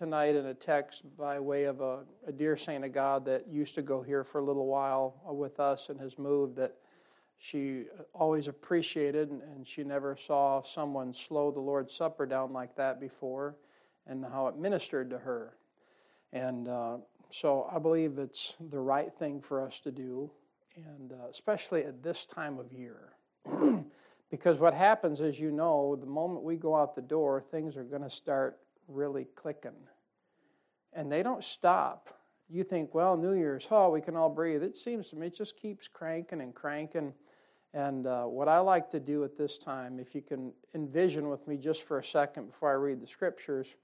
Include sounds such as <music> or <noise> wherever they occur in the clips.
tonight in a text by way of a, a dear saint of God that used to go here for a little while with us and has moved that she always appreciated, and she never saw someone slow the Lord's Supper down like that before, and how it ministered to her. And uh, so I believe it's the right thing for us to do, and uh, especially at this time of year. <clears throat> because what happens, as you know, the moment we go out the door, things are going to start really clicking. And they don't stop. You think, well, New Year's, oh, we can all breathe. It seems to me it just keeps cranking and cranking. And uh, what I like to do at this time, if you can envision with me just for a second before I read the scriptures,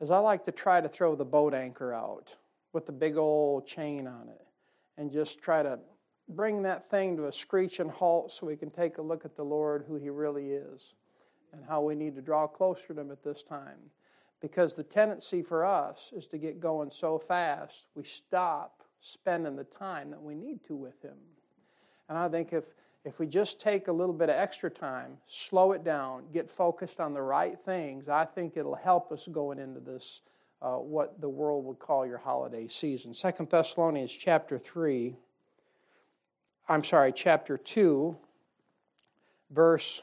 is I like to try to throw the boat anchor out with the big old chain on it and just try to bring that thing to a screeching halt so we can take a look at the Lord, who He really is, and how we need to draw closer to Him at this time. Because the tendency for us is to get going so fast, we stop spending the time that we need to with Him. And I think if if we just take a little bit of extra time, slow it down, get focused on the right things, I think it'll help us going into this, uh, what the world would call your holiday season. Second Thessalonians chapter 3, I'm sorry, chapter 2, verse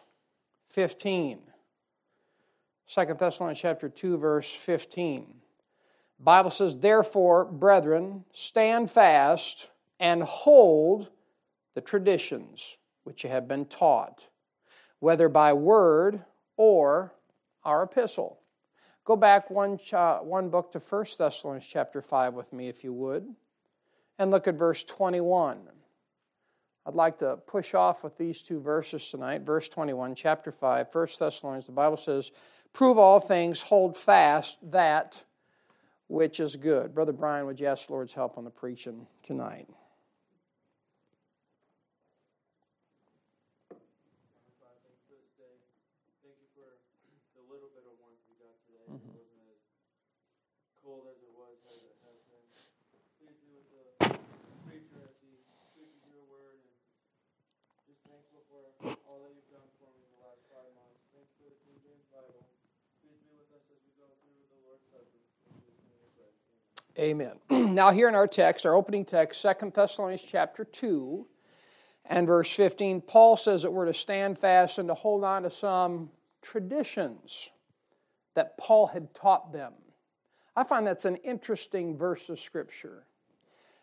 15. Second Thessalonians chapter 2, verse 15. Bible says, Therefore, brethren, stand fast and hold the traditions which you have been taught, whether by word or our epistle. Go back one, uh, one book to 1 Thessalonians chapter 5 with me, if you would, and look at verse 21. I'd like to push off with these two verses tonight. Verse 21, chapter 5, 1 Thessalonians, the Bible says, Prove all things, hold fast that which is good. Brother Brian, would you ask the Lord's help on the preaching tonight? Amen. <clears throat> now, here in our text, our opening text, Second Thessalonians chapter 2 and verse 15, Paul says that we're to stand fast and to hold on to some traditions that Paul had taught them. I find that's an interesting verse of Scripture.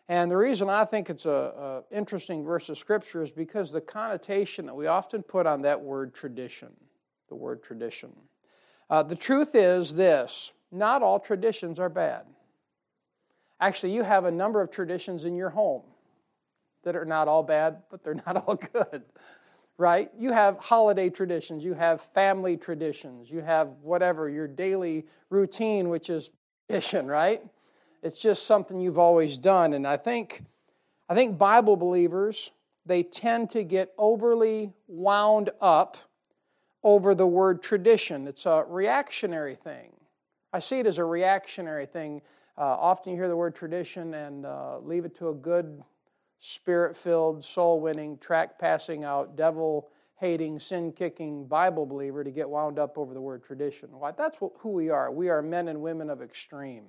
And the reason I think it's an interesting verse of Scripture is because the connotation that we often put on that word tradition, the word tradition. Uh, the truth is this not all traditions are bad. Actually, you have a number of traditions in your home that are not all bad, but they're <laughs> not all good, right? You have holiday traditions, you have family traditions, you have whatever, your daily routine, which is tradition, right? It's just something you've always done. And I think, I think Bible believers, they tend to get overly wound up over the word tradition. It's a reactionary thing. I see it as a reactionary thing uh, often you hear the word tradition and uh, leave it to a good, spirit filled, soul winning, track passing out, devil hating, sin kicking Bible believer to get wound up over the word tradition. Why? That's what, who we are. We are men and women of extreme.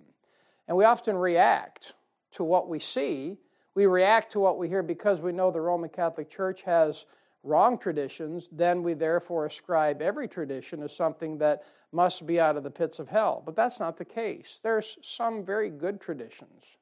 And we often react to what we see. We react to what we hear because we know the Roman Catholic Church has wrong traditions, then we therefore ascribe every tradition as something that must be out of the pits of hell. But that's not the case. There's some very good traditions.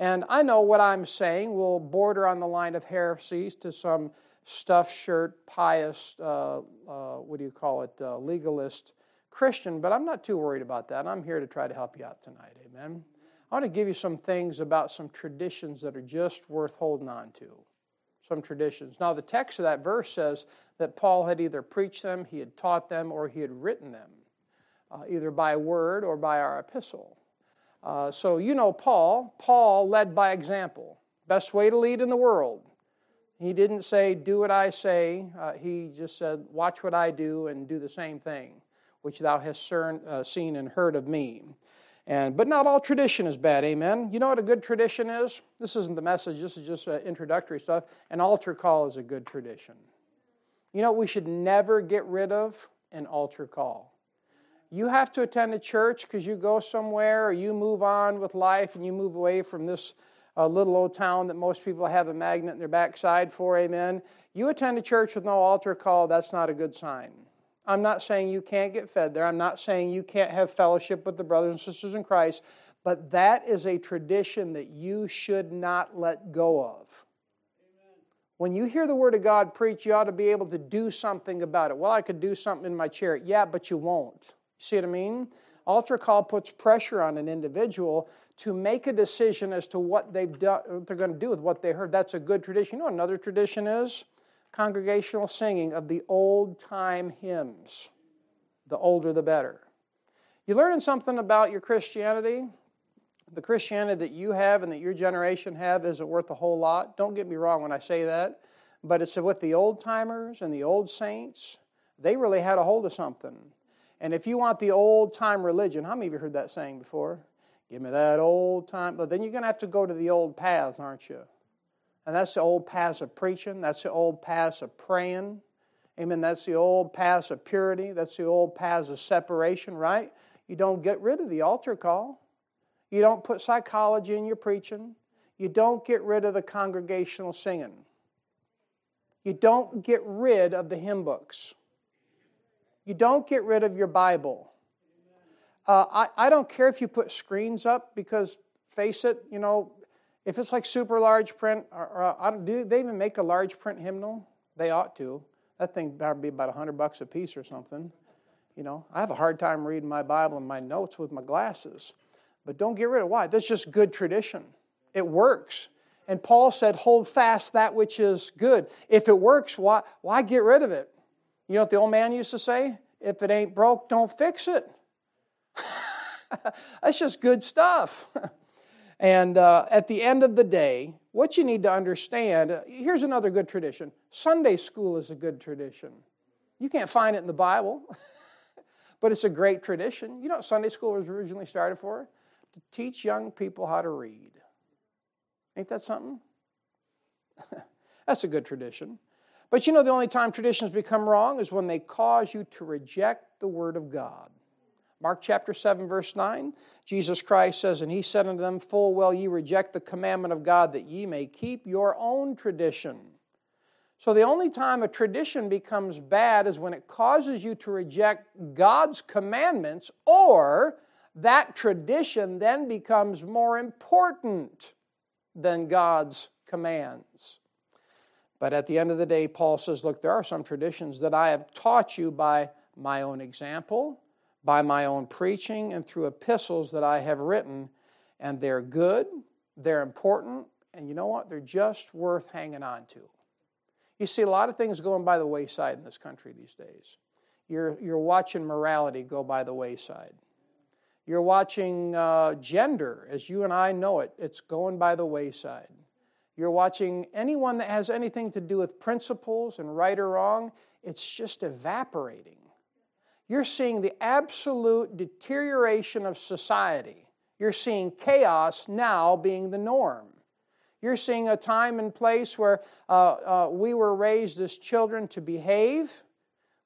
And I know what I'm saying will border on the line of heresies to some stuffed shirt, pious, uh, uh, what do you call it, uh, legalist Christian, but I'm not too worried about that. I'm here to try to help you out tonight. Amen. I want to give you some things about some traditions that are just worth holding on to some traditions. Now, the text of that verse says that Paul had either preached them, he had taught them, or he had written them, uh, either by word or by our epistle. Uh, so, you know Paul. Paul led by example. Best way to lead in the world. He didn't say, Do what I say. Uh, he just said, Watch what I do and do the same thing, which thou hast uh, seen and heard of me. And, but not all tradition is bad, amen? You know what a good tradition is? This isn't the message, this is just uh, introductory stuff. An altar call is a good tradition. You know what we should never get rid of? An altar call. You have to attend a church because you go somewhere or you move on with life and you move away from this uh, little old town that most people have a magnet in their backside for, amen. You attend a church with no altar call, that's not a good sign. I'm not saying you can't get fed there. I'm not saying you can't have fellowship with the brothers and sisters in Christ, but that is a tradition that you should not let go of. When you hear the Word of God preached, you ought to be able to do something about it. Well, I could do something in my chair. Yeah, but you won't. See what I mean? Altar call puts pressure on an individual to make a decision as to what they've done, what they're going to do with what they heard. That's a good tradition. You know, another tradition is congregational singing of the old time hymns. The older, the better. You learning something about your Christianity? the Christianity that you have and that your generation have isn't worth a whole lot. Don't get me wrong when I say that. But it's with the old timers and the old saints, they really had a hold of something. And if you want the old time religion, how many of you heard that saying before? Give me that old time. But then you're going to have to go to the old paths, aren't you? And that's the old paths of preaching. That's the old paths of praying. Amen. That's the old paths of purity. That's the old paths of separation, right? You don't get rid of the altar call. You don't put psychology in your preaching. You don't get rid of the congregational singing. You don't get rid of the hymn books. You don't get rid of your Bible. Uh, I, I don't care if you put screens up because, face it, you know, if it's like super large print, or, or do they even make a large print hymnal? They ought to. That thing better be about a 100 bucks a piece or something. You know, I have a hard time reading my Bible and my notes with my glasses. But don't get rid of. Why? That's just good tradition. It works. And Paul said, hold fast that which is good. If it works, why, why get rid of it? You know what the old man used to say? If it ain't broke, don't fix it. <laughs> That's just good stuff. <laughs> and uh, at the end of the day, what you need to understand here's another good tradition Sunday school is a good tradition. You can't find it in the Bible, <laughs> but it's a great tradition. You know Sunday school was originally started for? to teach young people how to read. Ain't that something? <laughs> That's a good tradition. But you know, the only time traditions become wrong is when they cause you to reject the Word of God. Mark chapter 7, verse 9, Jesus Christ says, And he said unto them, Full well ye reject the commandment of God, that ye may keep your own tradition. So the only time a tradition becomes bad is when it causes you to reject God's commandments or that tradition then becomes more important than God's commands. But at the end of the day, Paul says, Look, there are some traditions that I have taught you by my own example, by my own preaching, and through epistles that I have written, and they're good, they're important, and you know what? They're just worth hanging on to. You see a lot of things going by the wayside in this country these days. You're, you're watching morality go by the wayside. You're watching uh, gender as you and I know it, it's going by the wayside. You're watching anyone that has anything to do with principles and right or wrong, it's just evaporating. You're seeing the absolute deterioration of society. You're seeing chaos now being the norm. You're seeing a time and place where uh, uh, we were raised as children to behave,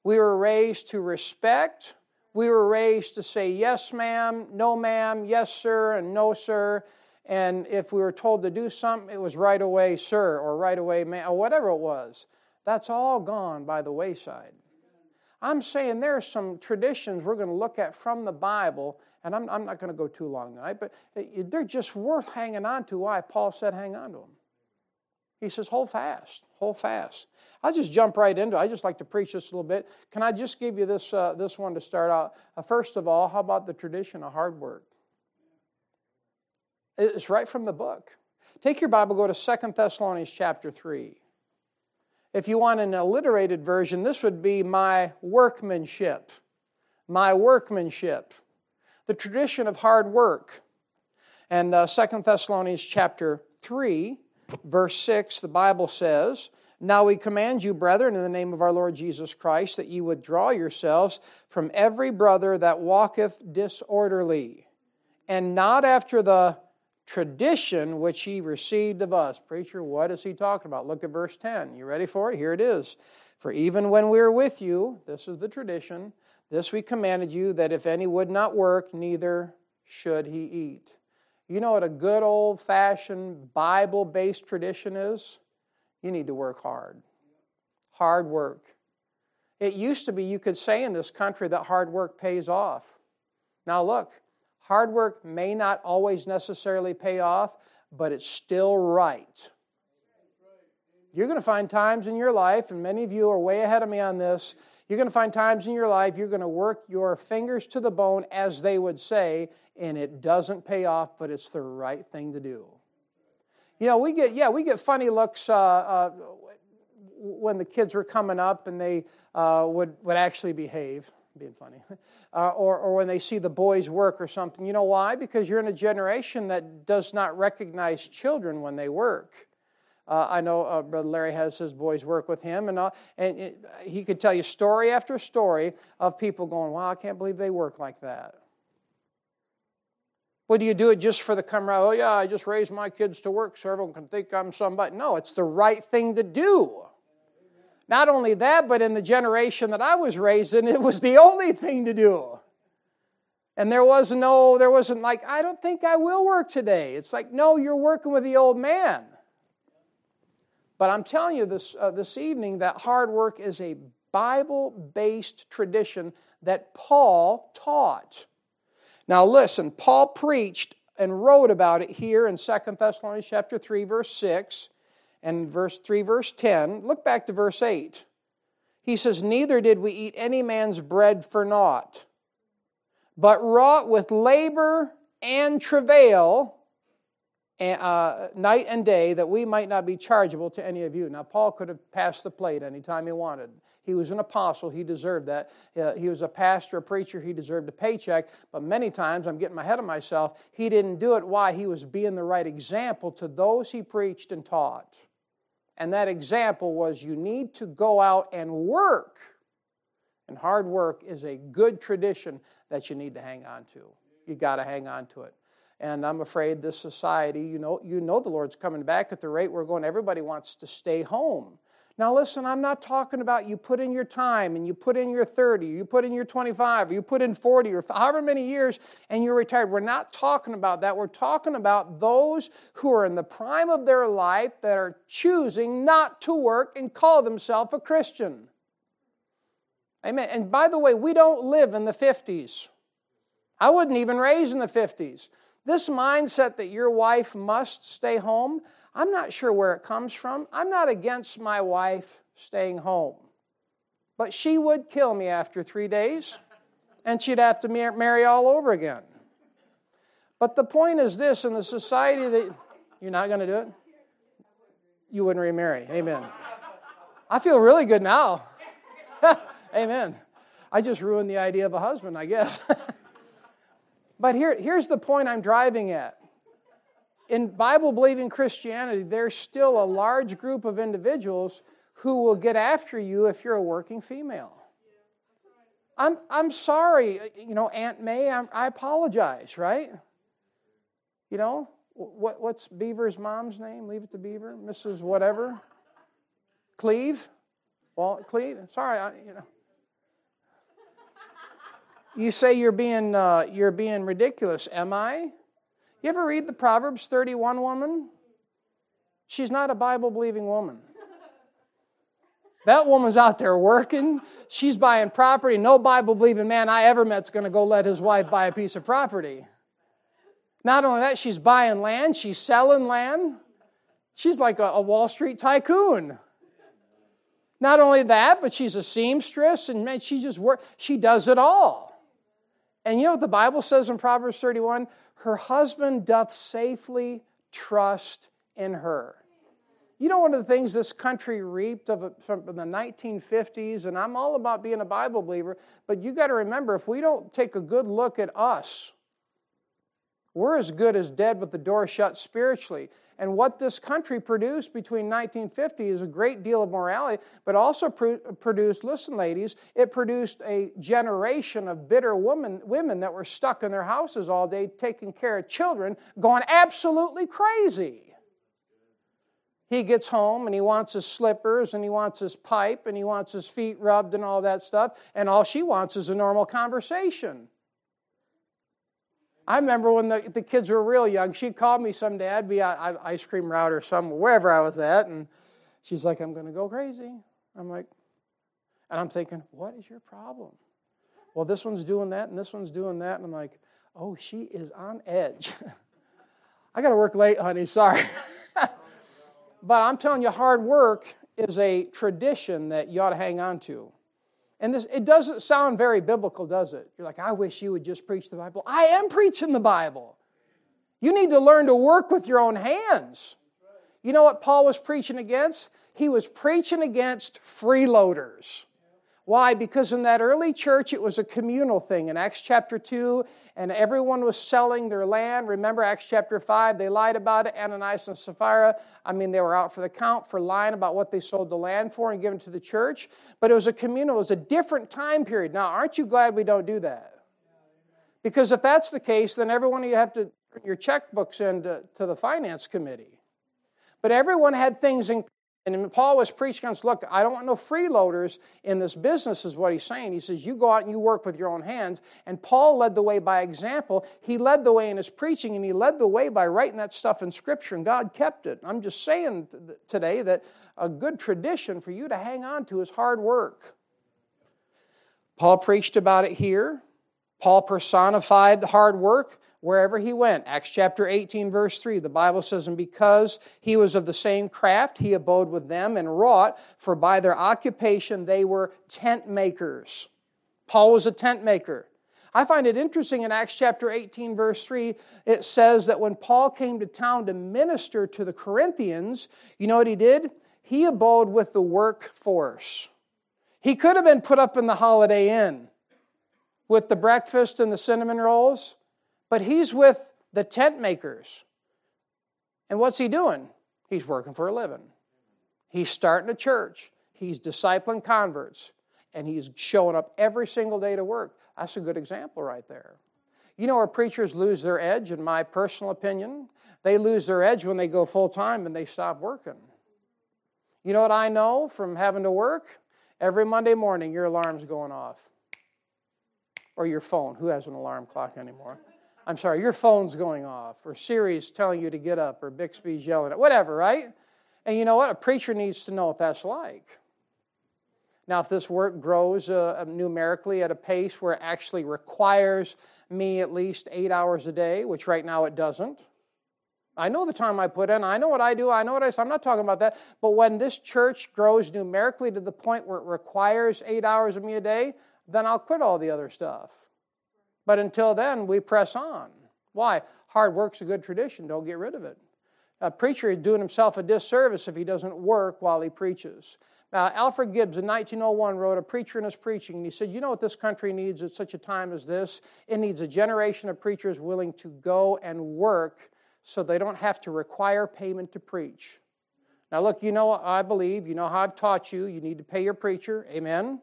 we were raised to respect, we were raised to say yes, ma'am, no, ma'am, yes, sir, and no, sir. And if we were told to do something, it was right away, sir, or right away, ma'am, or whatever it was. That's all gone by the wayside. I'm saying there are some traditions we're going to look at from the Bible, and I'm, I'm not going to go too long tonight, but they're just worth hanging on to. Why? Paul said, hang on to them. He says, hold fast, hold fast. I'll just jump right into it. I just like to preach this a little bit. Can I just give you this, uh, this one to start out? Uh, first of all, how about the tradition of hard work? It's right from the book. Take your Bible, go to Second Thessalonians chapter 3. If you want an alliterated version, this would be my workmanship. My workmanship. The tradition of hard work. And uh, Second Thessalonians chapter 3 verse 6, the Bible says, Now we command you, brethren, in the name of our Lord Jesus Christ, that ye withdraw yourselves from every brother that walketh disorderly, and not after the tradition which he received of us. Preacher, what is he talking about? Look at verse 10. You ready for it? Here it is. For even when we are with you, this is the tradition, This we commanded you that if any would not work, neither should he eat. You know what a good old fashioned Bible based tradition is? You need to work hard. Hard work. It used to be you could say in this country that hard work pays off. Now, look, hard work may not always necessarily pay off, but it's still right. You're going to find times in your life, and many of you are way ahead of me on this. You're going to find times in your life you're going to work your fingers to the bone, as they would say, and it doesn't pay off, but it's the right thing to do. You know, we get, yeah, we get funny looks uh, uh, when the kids were coming up and they uh, would, would actually behave, being funny, <laughs> uh, or, or when they see the boys work or something. You know why? Because you're in a generation that does not recognize children when they work. Uh, I know uh, Brother Larry has his boys work with him, and, uh, and it, he could tell you story after story of people going, Wow, I can't believe they work like that. Well, do you do it just for the camaraderie? Oh, yeah, I just raised my kids to work so everyone can think I'm somebody. No, it's the right thing to do. Not only that, but in the generation that I was raised in, it was the only thing to do. And there was no, there wasn't like, I don't think I will work today. It's like, no, you're working with the old man. But I'm telling you this, uh, this evening that hard work is a Bible based tradition that Paul taught. Now listen, Paul preached and wrote about it here in 2 Thessalonians chapter 3 verse 6 and verse 3 verse 10. Look back to verse 8. He says, "Neither did we eat any man's bread for naught, but wrought with labor and travail uh, night and day that we might not be chargeable to any of you. Now, Paul could have passed the plate anytime he wanted. He was an apostle, he deserved that. Uh, he was a pastor, a preacher, he deserved a paycheck. But many times, I'm getting ahead of myself, he didn't do it. Why? He was being the right example to those he preached and taught. And that example was you need to go out and work. And hard work is a good tradition that you need to hang on to. You got to hang on to it. And I'm afraid this society, you know, you know the Lord's coming back at the rate we're going. Everybody wants to stay home. Now, listen, I'm not talking about you put in your time and you put in your 30, you put in your 25, or you put in 40, or however many years and you're retired. We're not talking about that. We're talking about those who are in the prime of their life that are choosing not to work and call themselves a Christian. Amen. And by the way, we don't live in the 50s. I wouldn't even raise in the 50s. This mindset that your wife must stay home, I'm not sure where it comes from. I'm not against my wife staying home. But she would kill me after three days, and she'd have to marry all over again. But the point is this in the society that you're not going to do it, you wouldn't remarry. Amen. I feel really good now. <laughs> Amen. I just ruined the idea of a husband, I guess. <laughs> But here, here's the point I'm driving at. In Bible believing Christianity, there's still a large group of individuals who will get after you if you're a working female. I'm, I'm sorry, you know, Aunt May, I'm, i apologize, right? You know, what, what's Beaver's mom's name? Leave it to Beaver, Mrs. Whatever. Cleve? Well, Cleve, sorry, I, you know. You say you're being, uh, you're being ridiculous. Am I? You ever read the Proverbs 31 woman? She's not a Bible believing woman. That woman's out there working. She's buying property. No Bible believing man I ever met's going to go let his wife buy a piece of property. Not only that, she's buying land, she's selling land. She's like a, a Wall Street tycoon. Not only that, but she's a seamstress and man, she just work. She does it all. And you know what the Bible says in Proverbs 31? Her husband doth safely trust in her. You know, one of the things this country reaped of, from the 1950s, and I'm all about being a Bible believer, but you got to remember if we don't take a good look at us, we're as good as dead with the door shut spiritually. And what this country produced between 1950 is a great deal of morality, but also produced, listen, ladies, it produced a generation of bitter women, women that were stuck in their houses all day taking care of children, going absolutely crazy. he gets home and he wants his slippers and he wants his pipe and he wants his feet rubbed and all that stuff, and all she wants is a normal conversation. I remember when the, the kids were real young, she called me some day. I'd be at ice cream route or somewhere, wherever I was at, and she's like, I'm going to go crazy. I'm like, and I'm thinking, what is your problem? Well, this one's doing that, and this one's doing that, and I'm like, oh, she is on edge. <laughs> I got to work late, honey, sorry. <laughs> but I'm telling you, hard work is a tradition that you ought to hang on to. And this, it doesn't sound very biblical, does it? You're like, I wish you would just preach the Bible. I am preaching the Bible. You need to learn to work with your own hands. You know what Paul was preaching against? He was preaching against freeloaders. Why? Because in that early church, it was a communal thing. In Acts chapter 2, and everyone was selling their land. Remember Acts chapter 5, they lied about it. Ananias and Sapphira, I mean, they were out for the count for lying about what they sold the land for and given to the church. But it was a communal, it was a different time period. Now, aren't you glad we don't do that? Because if that's the case, then everyone you have to your checkbooks into to the finance committee. But everyone had things in and Paul was preaching against, look, I don't want no freeloaders in this business, is what he's saying. He says, you go out and you work with your own hands. And Paul led the way by example. He led the way in his preaching, and he led the way by writing that stuff in Scripture, and God kept it. I'm just saying today that a good tradition for you to hang on to is hard work. Paul preached about it here. Paul personified hard work wherever he went. Acts chapter 18, verse 3, the Bible says, And because he was of the same craft, he abode with them and wrought, for by their occupation they were tent makers. Paul was a tent maker. I find it interesting in Acts chapter 18, verse 3, it says that when Paul came to town to minister to the Corinthians, you know what he did? He abode with the workforce. He could have been put up in the Holiday Inn with the breakfast and the cinnamon rolls, but he's with the tent makers. And what's he doing? He's working for a living. He's starting a church. He's discipling converts. And he's showing up every single day to work. That's a good example right there. You know where preachers lose their edge, in my personal opinion? They lose their edge when they go full time and they stop working. You know what I know from having to work? Every Monday morning, your alarm's going off. Or your phone. Who has an alarm clock anymore? I'm sorry, your phone's going off, or Siri's telling you to get up, or Bixby's yelling at whatever, right? And you know what? A preacher needs to know what that's like. Now, if this work grows uh, numerically at a pace where it actually requires me at least eight hours a day, which right now it doesn't, I know the time I put in, I know what I do, I know what I say, I'm not talking about that. But when this church grows numerically to the point where it requires eight hours of me a day, then I'll quit all the other stuff. But until then, we press on. Why? Hard work's a good tradition. Don't get rid of it. A preacher is doing himself a disservice if he doesn't work while he preaches. Now, Alfred Gibbs in 1901 wrote a preacher in his preaching, and he said, You know what this country needs at such a time as this? It needs a generation of preachers willing to go and work so they don't have to require payment to preach. Now, look, you know, what I believe, you know how I've taught you, you need to pay your preacher. Amen?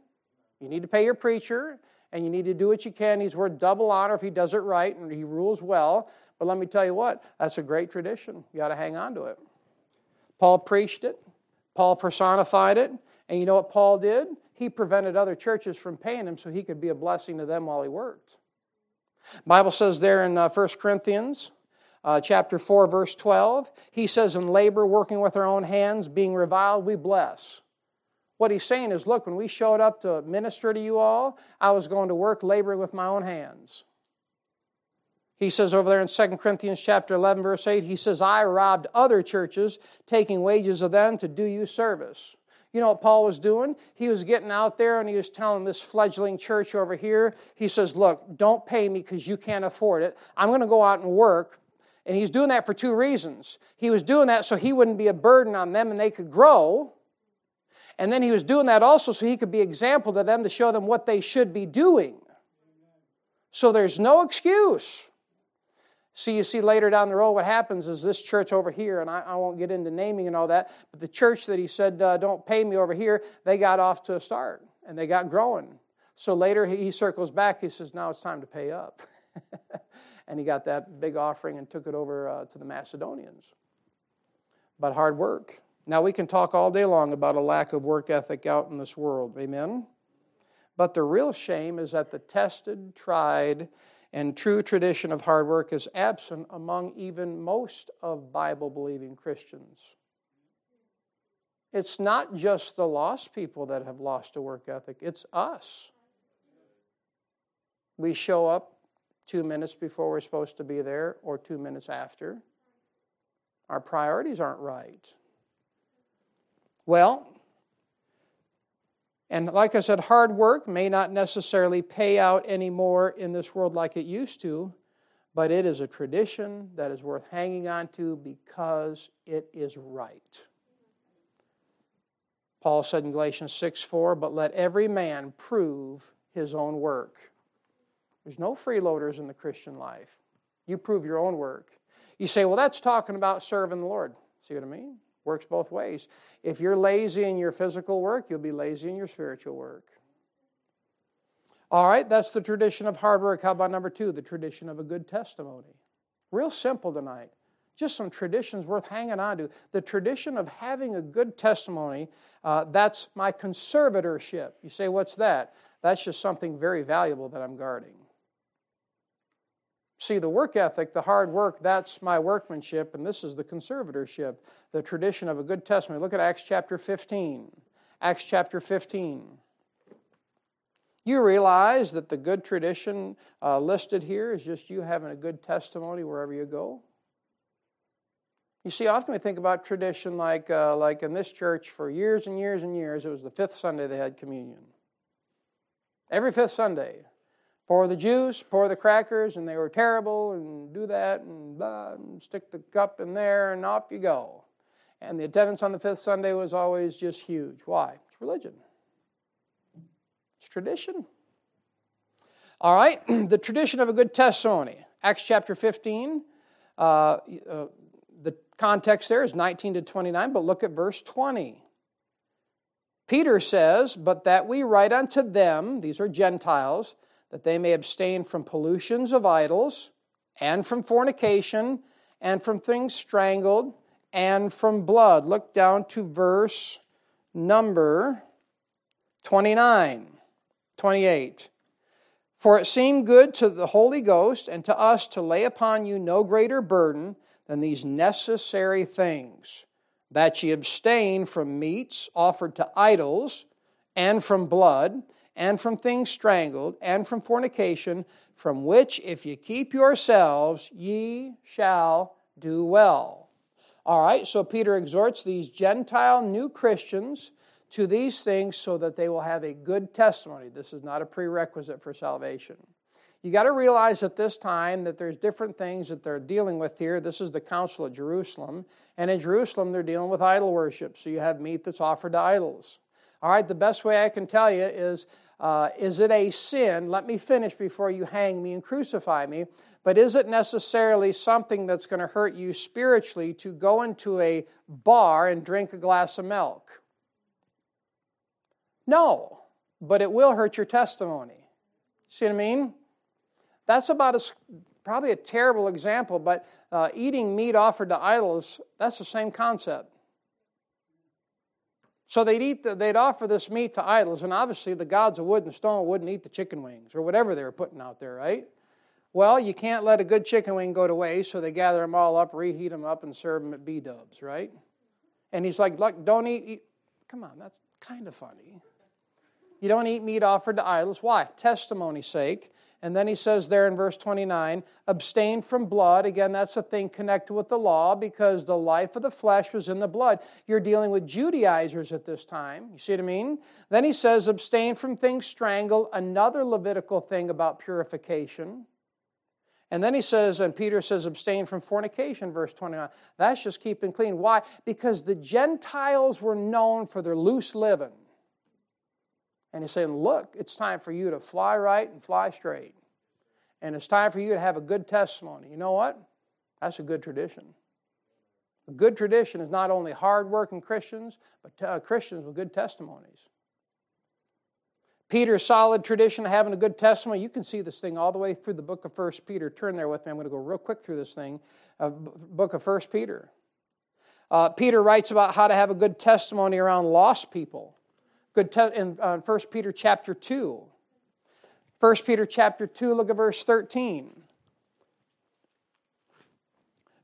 You need to pay your preacher and you need to do what you can. He's worth double honor if he does it right and he rules well. But let me tell you what, that's a great tradition. You got to hang on to it. Paul preached it, Paul personified it, and you know what Paul did? He prevented other churches from paying him so he could be a blessing to them while he worked. Bible says there in uh, 1 Corinthians uh, chapter 4 verse 12, he says in labor working with our own hands being reviled we bless. What he's saying is, look, when we showed up to minister to you all, I was going to work laboring with my own hands. He says over there in 2 Corinthians chapter 11 verse 8, he says, "I robbed other churches, taking wages of them to do you service." You know what Paul was doing? He was getting out there and he was telling this fledgling church over here, he says, Look, don't pay me because you can't afford it. I'm going to go out and work. And he's doing that for two reasons. He was doing that so he wouldn't be a burden on them and they could grow. And then he was doing that also so he could be example to them to show them what they should be doing. So there's no excuse. See, you see later down the road what happens is this church over here, and I, I won't get into naming and all that, but the church that he said, uh, don't pay me over here, they got off to a start and they got growing. So later he, circles back, he says, now it's time to pay up. <laughs> and he got that big offering and took it over uh, to the Macedonians. But hard work Now, we can talk all day long about a lack of work ethic out in this world. Amen? But the real shame is that the tested, tried, and true tradition of hard work is absent among even most of Bible believing Christians. It's not just the lost people that have lost a work ethic, it's us. We show up two minutes before we're supposed to be there or two minutes after. Our priorities aren't right. Well, and like I said, hard work may not necessarily pay out anymore in this world like it used to, but it is a tradition that is worth hanging on to because it is right. Paul said in Galatians 6 4, but let every man prove his own work. There's no freeloaders in the Christian life. You prove your own work. You say, well, that's talking about serving the Lord. See what I mean? Works both ways. If you're lazy in your physical work, you'll be lazy in your spiritual work. All right, that's the tradition of hard work. How about number two? The tradition of a good testimony. Real simple tonight. Just some traditions worth hanging on to. The tradition of having a good testimony, uh, that's my conservatorship. You say, what's that? That's just something very valuable that I'm guarding. See, the work ethic, the hard work, that's my workmanship, and this is the conservatorship, the tradition of a good testimony. Look at Acts chapter 15. Acts chapter 15. You realize that the good tradition uh, listed here is just you having a good testimony wherever you go? You see, often we think about tradition like, uh, like in this church for years and years and years, it was the fifth Sunday they had communion. Every fifth Sunday, pour the juice, pour the crackers, and they were terrible, and do that, and, blah, and stick the cup in there, and off you go. And the attendance on the fifth Sunday was always just huge. Why? It's religion, it's tradition. All right, <clears throat> the tradition of a good testimony. Acts chapter 15. Uh, uh, the context there is 19 to 29, but look at verse 20. Peter says, But that we write unto them, these are Gentiles, that they may abstain from pollutions of idols, and from fornication, and from things strangled, and from blood. Look down to verse number 29, 28. For it seemed good to the Holy Ghost and to us to lay upon you no greater burden than these necessary things that ye abstain from meats offered to idols, and from blood and from things strangled, and from fornication, from which if ye keep yourselves, ye shall do well. All right, so Peter exhorts these Gentile new Christians to these things so that they will have a good testimony. This is not a prerequisite for salvation. You got to realize at this time that there's different things that they're dealing with here. This is the Council of Jerusalem, and in Jerusalem they're dealing with idol worship. So you have meat that's offered to idols. All right, the best way I can tell you is uh, is it a sin? Let me finish before you hang me and crucify me. But is it necessarily something that's going to hurt you spiritually to go into a bar and drink a glass of milk? No, but it will hurt your testimony. See what I mean? That's about as probably a terrible example, but uh, eating meat offered to idols, that's the same concept. So they'd eat, the, they'd offer this meat to idols, and obviously the gods of wood and stone wouldn't eat the chicken wings or whatever they were putting out there, right? Well, you can't let a good chicken wing go to waste, so they gather them all up, reheat them up, and serve them at B Dubs, right? And he's like, Look, don't eat, eat. Come on, that's kind of funny. You don't eat meat offered to idols. Why? Testimony's sake. And then he says there in verse 29 abstain from blood. Again, that's a thing connected with the law because the life of the flesh was in the blood. You're dealing with Judaizers at this time. You see what I mean? Then he says abstain from things strangled, another Levitical thing about purification. And then he says, and Peter says, abstain from fornication, verse 29. That's just keeping clean. Why? Because the Gentiles were known for their loose living. And he's saying, Look, it's time for you to fly right and fly straight. And it's time for you to have a good testimony. You know what? That's a good tradition. A good tradition is not only hardworking Christians, but uh, Christians with good testimonies. Peter's solid tradition of having a good testimony, you can see this thing all the way through the book of First Peter. Turn there with me. I'm going to go real quick through this thing. Uh, book of First Peter. Uh, Peter writes about how to have a good testimony around lost people. Good te- in uh, 1 Peter chapter 2. 1 Peter chapter 2, look at verse 13.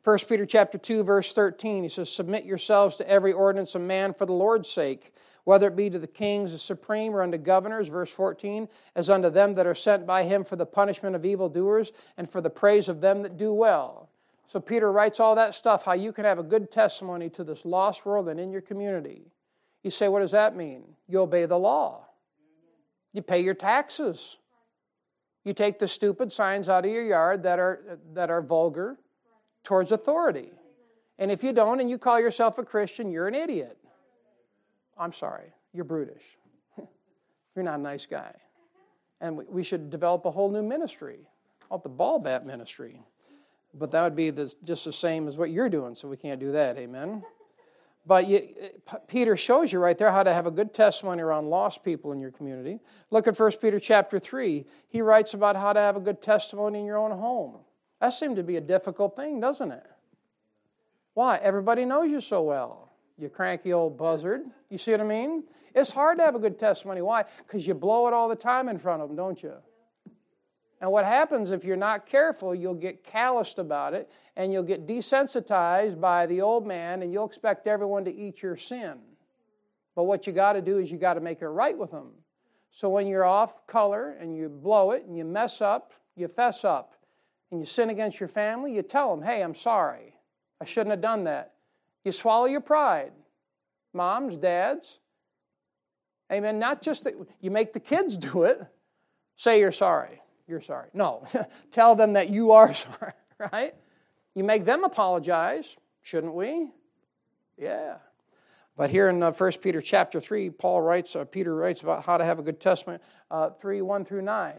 1 Peter chapter 2 verse 13 he says submit yourselves to every ordinance of man for the Lord's sake whether it be to the kings the supreme or unto governors verse 14 as unto them that are sent by him for the punishment of evildoers and for the praise of them that do well so Peter writes all that stuff how you can have a good testimony to this lost world and in your community you say what does that mean you obey the law you pay your taxes you take the stupid signs out of your yard that are that are vulgar towards authority. And if you don't and you call yourself a Christian, you're an idiot. I'm sorry, you're brutish. <laughs> you're not a nice guy. And we should develop a whole new ministry called the ball bat ministry. But that would be just the same as what you're doing, so we can't do that. Amen. But you, uh, Peter shows you right there how to have a good testimony around lost people in your community. Look at 1 Peter chapter 3. He writes about how to have a good testimony in your own home. That seemed to be a difficult thing, doesn't it? Why? Everybody knows you so well. You cranky old buzzard. You see what I mean? It's hard to have a good testimony. Why? Because you blow it all the time in front of them, don't you? And what happens if you're not careful, you'll get calloused about it and you'll get desensitized by the old man and you'll expect everyone to eat your sin. But what you got to do is you got to make it right with them. So when you're off color and you blow it and you mess up, you fess up and you sin against your family, you tell them, hey, I'm sorry. I shouldn't have done that. You swallow your pride. Moms, dads. Amen. Not just that you make the kids do it, say you're sorry. You're sorry. No, <laughs> tell them that you are <laughs> sorry, right? You make them apologize, shouldn't we? Yeah. But here in uh, 1 Peter chapter 3, Paul writes, uh, Peter writes about how to have a good testament, uh, 3 1 through 9.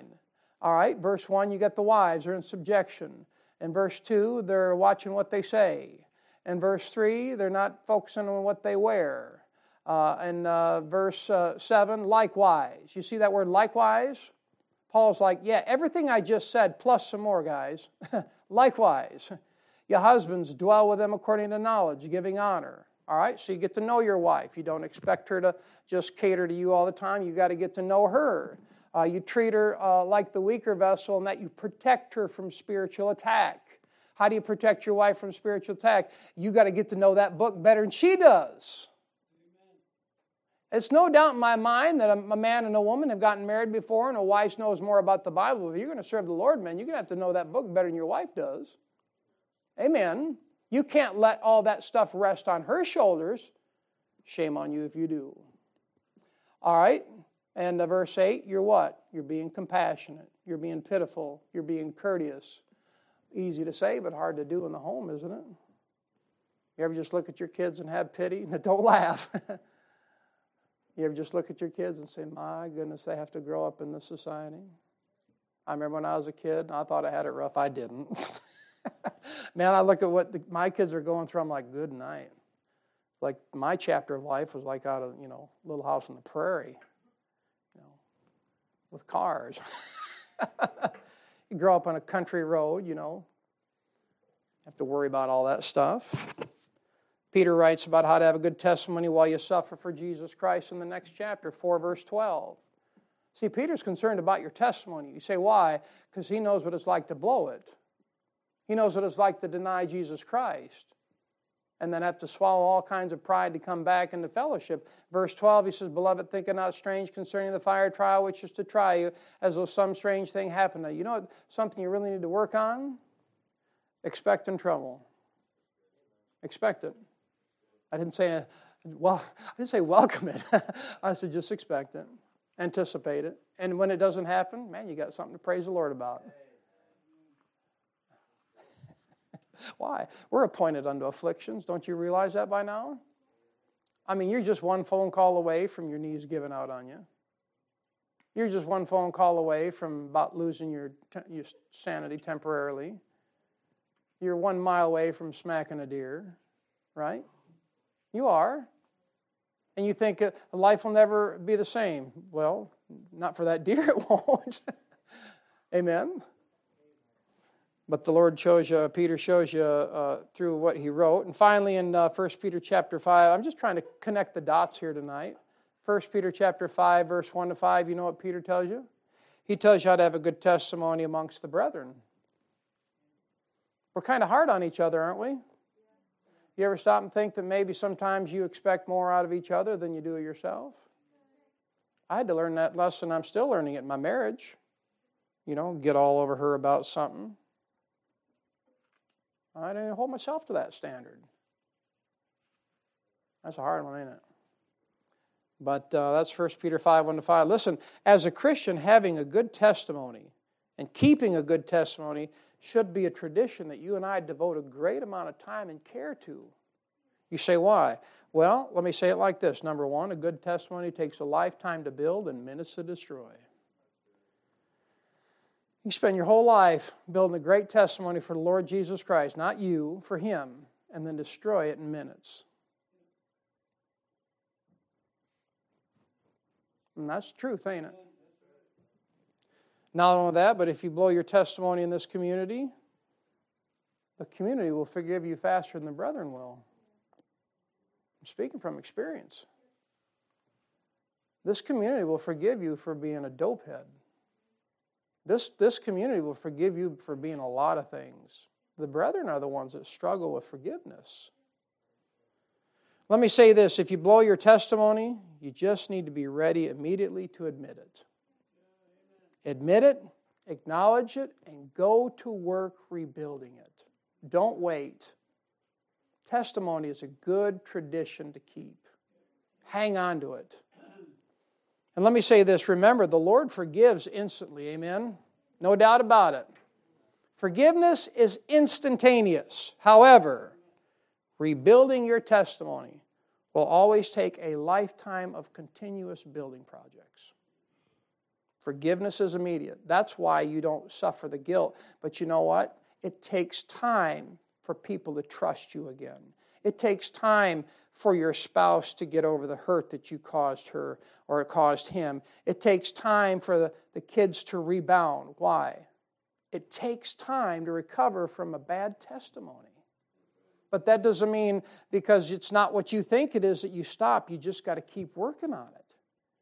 All right, verse 1, you get the wives, they're in subjection. In verse 2, they're watching what they say. In verse 3, they're not focusing on what they wear. Uh, in uh, verse uh, 7, likewise. You see that word likewise? Paul's like, yeah, everything I just said, plus some more, guys. <laughs> likewise. Your husbands dwell with them according to knowledge, giving honor. All right, so you get to know your wife. You don't expect her to just cater to you all the time. You got to get to know her. Uh, you treat her uh, like the weaker vessel and that you protect her from spiritual attack. How do you protect your wife from spiritual attack? You got to get to know that book better than she does. It's no doubt in my mind that a, man and a woman have gotten married before and a wife knows more about the Bible. If you're going to serve the Lord, man, you're going to have to know that book better than your wife does. Amen. You can't let all that stuff rest on her shoulders. Shame on you if you do. All right. And uh, verse 8, you're what? You're being compassionate. You're being pitiful. You're being courteous. Easy to say, but hard to do in the home, isn't it? You ever just look at your kids and have pity? And <laughs> don't laugh. <laughs> you ever just look at your kids and say, my goodness, they have to grow up in this society? I remember when I was a kid, I thought I had it rough. I didn't. <laughs> Man, I look at what the, my kids are going through, I'm like, good night. Like my chapter of life was like out of, you know, Little House on the Prairie you know, with cars. <laughs> you grow up on a country road, you know, have to worry about all that stuff. Peter writes about how to have a good testimony while you suffer for Jesus Christ in the next chapter, 4 verse 12. See, Peter's concerned about your testimony. You say, why? Because he knows what it's like to blow it. He knows what it's like to deny Jesus Christ and then have to swallow all kinds of pride to come back into fellowship. Verse 12, he says, Beloved, think it not strange concerning the fire trial which is to try you, as though some strange thing happened to you. You know something you really need to work on? Expect in trouble. Expect it. I didn't say, well, I didn't say welcome it. <laughs> I said just expect it, anticipate it. And when it doesn't happen, man, you got something to praise the Lord about. <laughs> Why? We're appointed unto afflictions. Don't you realize that by now? I mean, you're just one phone call away from your knees giving out on you. You're just one phone call away from about losing your, your sanity temporarily. You're one mile away from smacking a deer, right? You are. And you think uh, life will never be the same. Well, not for that deer, <laughs> it won't. Amen. but the Lord shows you, Peter shows you uh, through what he wrote. And finally, in uh, 1 Peter chapter 5, I'm just trying to connect the dots here tonight. 1 Peter chapter 5, verse 1 to 5, you know what Peter tells you? He tells you how to have a good testimony amongst the brethren. We're kind of hard on each other, aren't we? You ever stop and think that maybe sometimes you expect more out of each other than you do of yourself? I had to learn that lesson. I'm still learning it in my marriage. You know, get all over her about something. I didn't hold myself to that standard. That's a hard one, ain't it? But uh, that's 1 Peter 5 1 to 5. Listen, as a Christian, having a good testimony and keeping a good testimony should be a tradition that you and I devote a great amount of time and care to. You say, why? Well, let me say it like this. Number one, a good testimony takes a lifetime to build and minutes to destroy. You spend your whole life building a great testimony for the Lord Jesus Christ, not you, for Him, and then destroy it in minutes. And that's the truth, ain't it? Not only that, but if you blow your testimony in this community, the community will forgive you faster than the brethren will. I'm speaking from experience. This community will forgive you for being a dopehead. This, this community will forgive you for being a lot of things. The brethren are the ones that struggle with forgiveness. Let me say this if you blow your testimony, you just need to be ready immediately to admit it. Admit it, acknowledge it, and go to work rebuilding it. Don't wait. Testimony is a good tradition to keep. Hang on to it. And let me say this remember, the Lord forgives instantly. Amen? No doubt about it. Forgiveness is instantaneous. However, rebuilding your testimony will always take a lifetime of continuous building projects. Forgiveness is immediate. That's why you don't suffer the guilt. But you know what? It takes time for people to trust you again. It takes time for your spouse to get over the hurt that you caused her or caused him. It takes time for the, the kids to rebound. Why? It takes time to recover from a bad testimony. But that doesn't mean because it's not what you think it is that you stop. You just got to keep working on it.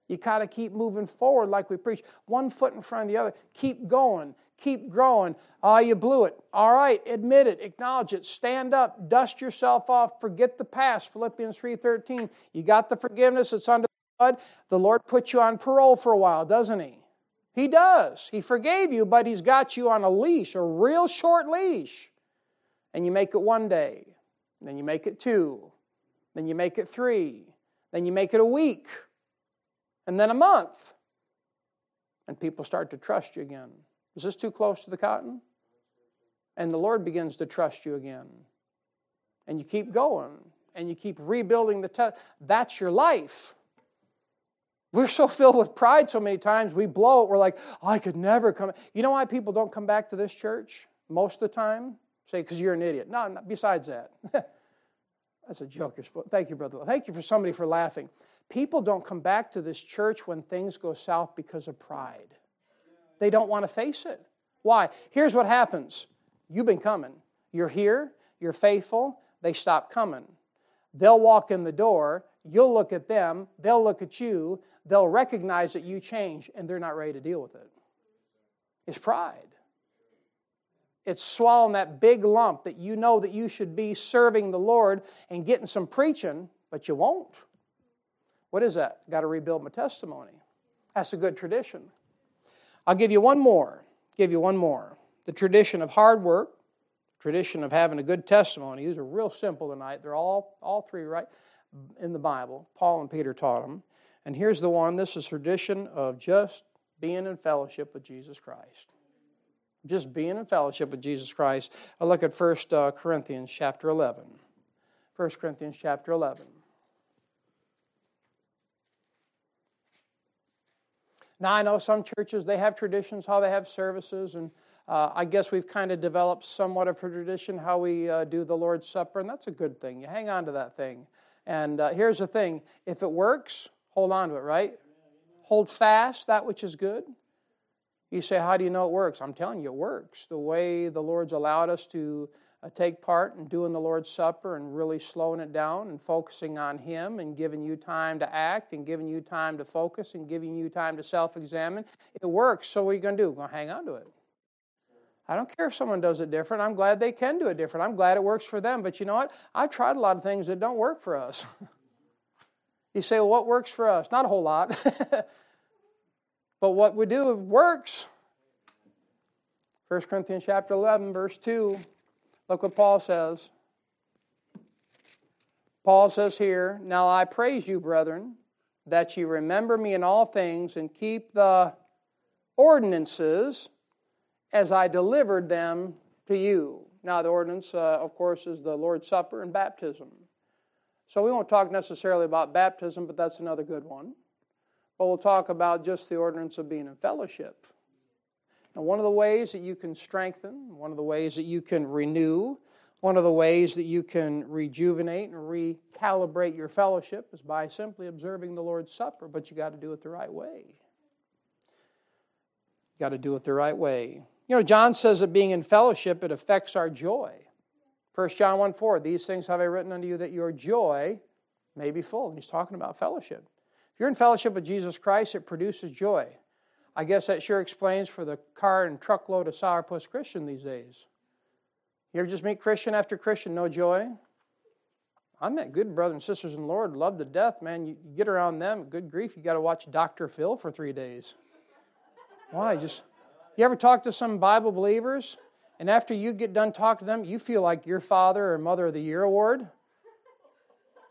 You got to keep moving forward like we preach, one foot in front of the other. Keep going, keep growing. Ah, oh, you blew it. All right, admit it, acknowledge it, stand up, dust yourself off, forget the past. Philippians 3:13. You got the forgiveness that's under the blood. The Lord put you on parole for a while, doesn't he? He does. He forgave you, but he's got you on a leash, a real short leash. And you make it one day, then you make it two, then you make it three, then you make it a week and then a month. And people start to trust you again. Is this too close to the cotton? And the Lord begins to trust you again. And you keep going and you keep rebuilding the test. That's your life. We're so filled with pride so many times, we blow it. We're like, oh, I could never come. You know why people don't come back to this church most of the time? Say, because you're an idiot. No, no besides that. <laughs> That's a joke. Thank you, brother. Thank you for somebody for laughing. People don't come back to this church when things go south because of pride. They don't want to face it. Why? Here's what happens you've been coming. You're here, you're faithful, they stop coming. They'll walk in the door, you'll look at them, they'll look at you, they'll recognize that you change, and they're not ready to deal with it. It's pride. It's swallowing that big lump that you know that you should be serving the Lord and getting some preaching, but you won't. What is that? Got to rebuild my testimony. That's a good tradition. I'll give you one more. Give you one more. The tradition of hard work, tradition of having a good testimony. These are real simple tonight. They're all all three right in the Bible. Paul and Peter taught them. And here's the one. This is tradition of just being in fellowship with Jesus Christ. Just being in fellowship with Jesus Christ. I look at 1 uh, Corinthians chapter 11. 1 Corinthians chapter 11. Now, I know some churches, they have traditions, how they have services, and uh, I guess we've kind of developed somewhat of a tradition how we uh, do the Lord's Supper, and that's a good thing. You hang on to that thing. And uh, here's the thing if it works, hold on to it, right? Hold fast that which is good. You say, How do you know it works? I'm telling you, it works. The way the Lord's allowed us to Uh, take part in doing the Lord's Supper and really slowing it down and focusing on Him and giving you time to act and giving you time to focus and giving you time to self examine. It works. So, what are you going to do? Going to hang on to it. I don't care if someone does it different. I'm glad they can do it different. I'm glad it works for them. But you know what? I've tried a lot of things that don't work for us. <laughs> you say, well, what works for us? Not a whole lot. <laughs> but what we do works. 1 Corinthians chapter 11, verse 2. Look what Paul says. Paul says here, Now I praise you, brethren, that ye remember me in all things and keep the ordinances as I delivered them to you. Now, the ordinance, uh, of course, is the Lord's Supper and baptism. So we won't talk necessarily about baptism, but that's another good one. But we'll talk about just the ordinance of being in fellowship. Now, one of the ways that you can strengthen, one of the ways that you can renew, one of the ways that you can rejuvenate and recalibrate your fellowship is by simply observing the Lord's Supper, but you got to do it the right way. You got to do it the right way. You know, John says that being in fellowship, it affects our joy. 1 John 1 4, these things have I written unto you that your joy may be full. And he's talking about fellowship. If you're in fellowship with Jesus Christ, it produces joy. I guess that sure explains for the car and truckload of sourpuss Christian these days. You ever just meet Christian after Christian, no joy? I met good brothers and sisters in the Lord, love to death, man. You, get around them, good grief, you got to watch Dr. Phil for three days. Why? Just you ever talk to some Bible believers, and after you get done talking to them, you feel like your father or mother of the year award?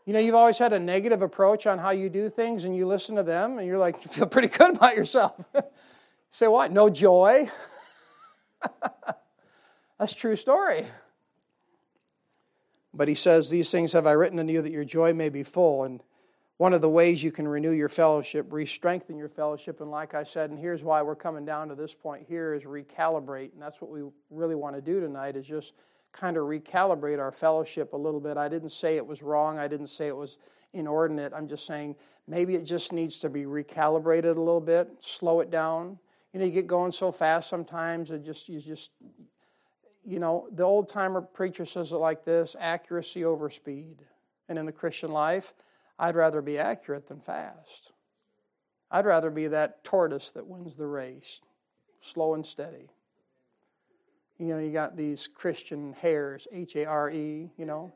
You know, you've always had a negative approach on how you do things, and you listen to them, and you're like, <laughs> you feel pretty good about yourself. <laughs> Say what? No joy? <laughs> That's true story. But he says, These things have I written unto you that your joy may be full. And one of the ways you can renew your fellowship, re strengthen your fellowship, and like I said, and here's why we're coming down to this point here is recalibrate. And that's what we really want to do tonight is just kind of recalibrate our fellowship a little bit. I didn't say it was wrong, I didn't say it was inordinate. I'm just saying maybe it just needs to be recalibrated a little bit, slow it down. You know, you get going so fast sometimes, it just, you just, you know, the old timer preacher says it like this accuracy over speed. And in the Christian life, I'd rather be accurate than fast. I'd rather be that tortoise that wins the race, slow and steady. You know, you got these Christian hares, H A R E, you know,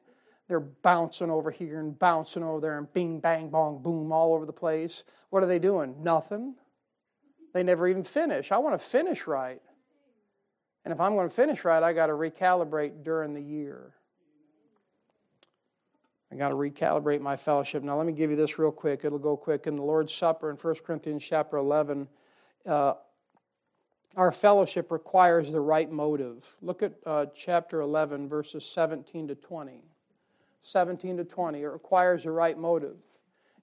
they're bouncing over here and bouncing over there and bing, bang, bong, boom, all over the place. What are they doing? Nothing. They never even finish. I want to finish right. And if I'm going to finish right, I got to recalibrate during the year. I got to recalibrate my fellowship. Now, let me give you this real quick. It'll go quick. In the Lord's Supper in 1 Corinthians chapter 11, uh, our fellowship requires the right motive. Look at uh, chapter 11, verses 17 to 20. 17 to 20. It requires the right motive.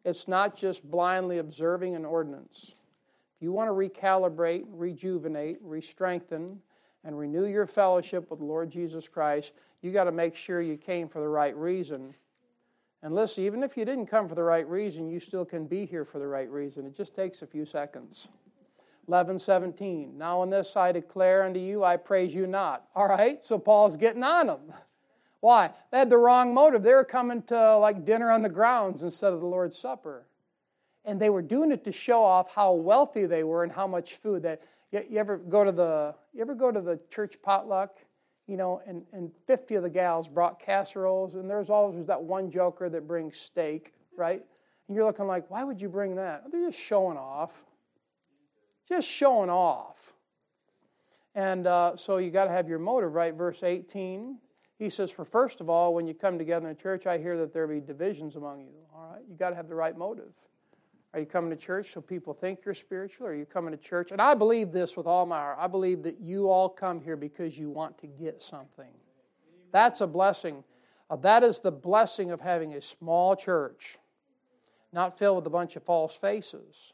It's not just blindly observing an ordinance. If you want to recalibrate, rejuvenate, re-strengthen, and renew your fellowship with the Lord Jesus Christ, you got to make sure you came for the right reason and listen, even if you didn't come for the right reason, you still can be here for the right reason. It just takes a few seconds. 11, 17. Now in this I declare unto you, I praise you not. All right, so Paul's getting on them. Why? They had the wrong motive. They were coming to like dinner on the grounds instead of the Lord's Supper. And they were doing it to show off how wealthy they were and how much food. That you, you ever go to the you ever go to the church potluck you know, and, and 50 of the gals brought casseroles, and there's always that one joker that brings steak, right? And you're looking like, why would you bring that? They're just showing off. Just showing off. And uh, so you got to have your motive, right? Verse 18, he says, For first of all, when you come together in church, I hear that there be divisions among you. All right? You got to have the right motive. Are you coming to church so people think you're spiritual? Or are you coming to church? And I believe this with all my heart. I believe that you all come here because you want to get something. That's a blessing. Uh, that is the blessing of having a small church, not filled with a bunch of false faces.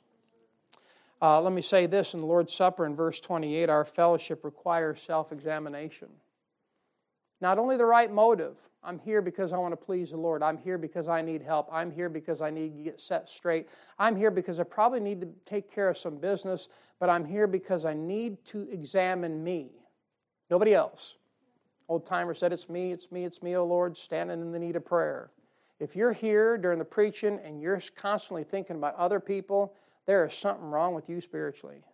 Uh, let me say this in the Lord's Supper in verse 28 our fellowship requires self examination. Not only the right motive, I'm here because I want to please the Lord. I'm here because I need help. I'm here because I need to get set straight. I'm here because I probably need to take care of some business, but I'm here because I need to examine me. Nobody else. Old timer said, It's me, it's me, it's me, O Lord, standing in the need of prayer. If you're here during the preaching and you're constantly thinking about other people, there is something wrong with you spiritually.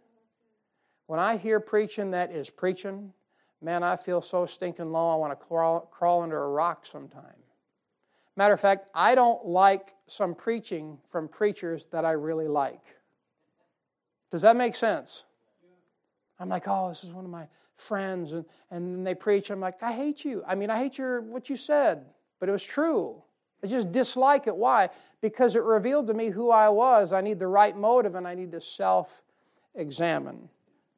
When I hear preaching that is preaching, man, I feel so stinking low, I want to crawl, crawl under a rock sometime. Matter of fact, I don't like some preaching from preachers that I really like. Does that make sense? I'm like, oh, this is one of my friends, and, and they preach. I'm like, I hate you. I mean, I hate your what you said, but it was true. I just dislike it. Why? Because it revealed to me who I was. I need the right motive, and I need to self examine.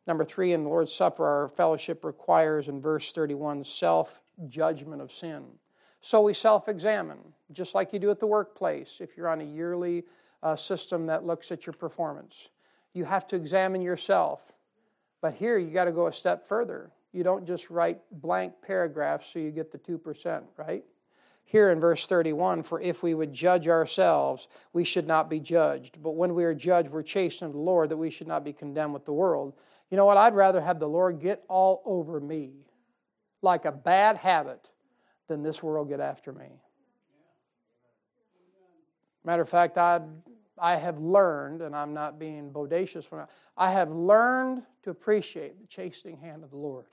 Number three, in the Lord's Supper, our fellowship requires in verse 31 self judgment of sin. So we self examine, just like you do at the workplace if you're on a yearly uh, system that looks at your performance. You have to examine yourself. But here you got to go a step further. You don't just write blank paragraphs so you get the 2%, right? Here in verse 31, for if we would judge ourselves, we should not be judged. But when we are judged, we're chastened of the Lord, that we should not be condemned with the world. You know what? I'd rather have the Lord get all over me like a bad habit than this world get after me. Matter of fact, I, I have learned, and I'm not being bodacious, when I, I have learned to appreciate the chastening hand of the Lord.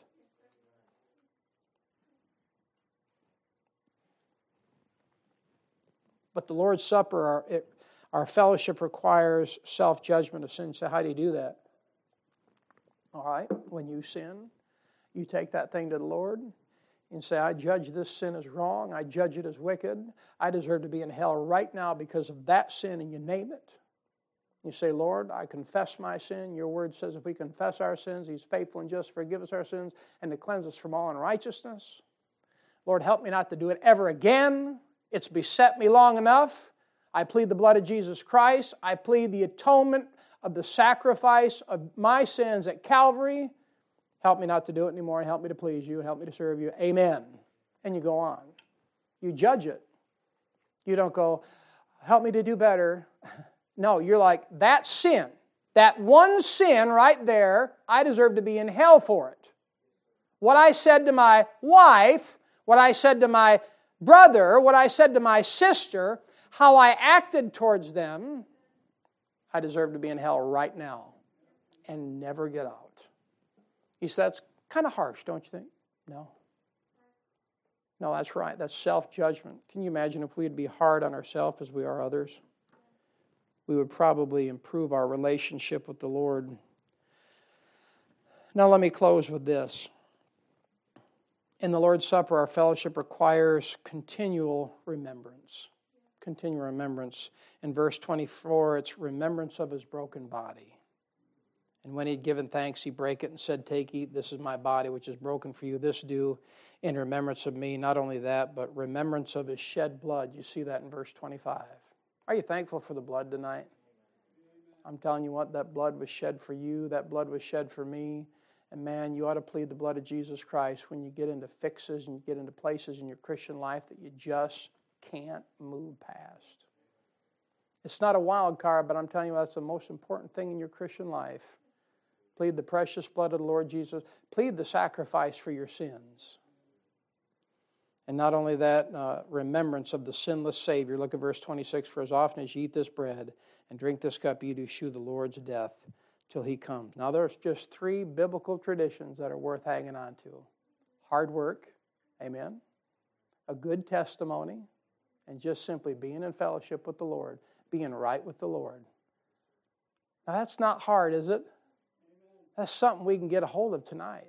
But the Lord's Supper, our, it, our fellowship requires self judgment of sin. So, how do you do that? All right, when you sin, you take that thing to the Lord and say, I judge this sin as wrong. I judge it as wicked. I deserve to be in hell right now because of that sin, and you name it. You say, Lord, I confess my sin. Your word says if we confess our sins, He's faithful and just to forgive us our sins and to cleanse us from all unrighteousness. Lord, help me not to do it ever again. It's beset me long enough. I plead the blood of Jesus Christ. I plead the atonement of the sacrifice of my sins at Calvary. Help me not to do it anymore and help me to please you and help me to serve you. Amen. And you go on. You judge it. You don't go, help me to do better. <laughs> No, you're like, that sin, that one sin right there, I deserve to be in hell for it. What I said to my wife, what I said to my brother, what I said to my sister, how I acted towards them, I deserve to be in hell right now and never get out. You see, that's kind of harsh, don't you think? No. No, that's right. That's self judgment. Can you imagine if we'd be hard on ourselves as we are others? We would probably improve our relationship with the Lord. Now, let me close with this. In the Lord's Supper, our fellowship requires continual remembrance. Continual remembrance. In verse 24, it's remembrance of his broken body. And when he'd given thanks, he brake it and said, Take, eat, this is my body, which is broken for you. This do in remembrance of me. Not only that, but remembrance of his shed blood. You see that in verse 25. Are you thankful for the blood tonight? I'm telling you what, that blood was shed for you, that blood was shed for me. And man, you ought to plead the blood of Jesus Christ when you get into fixes and you get into places in your Christian life that you just can't move past. It's not a wild card, but I'm telling you that's the most important thing in your Christian life. Plead the precious blood of the Lord Jesus. Plead the sacrifice for your sins. And not only that, uh, remembrance of the sinless Savior. Look at verse 26 For as often as you eat this bread and drink this cup, you do shew the Lord's death till he comes. Now, there's just three biblical traditions that are worth hanging on to hard work, amen, a good testimony, and just simply being in fellowship with the Lord, being right with the Lord. Now, that's not hard, is it? That's something we can get a hold of tonight.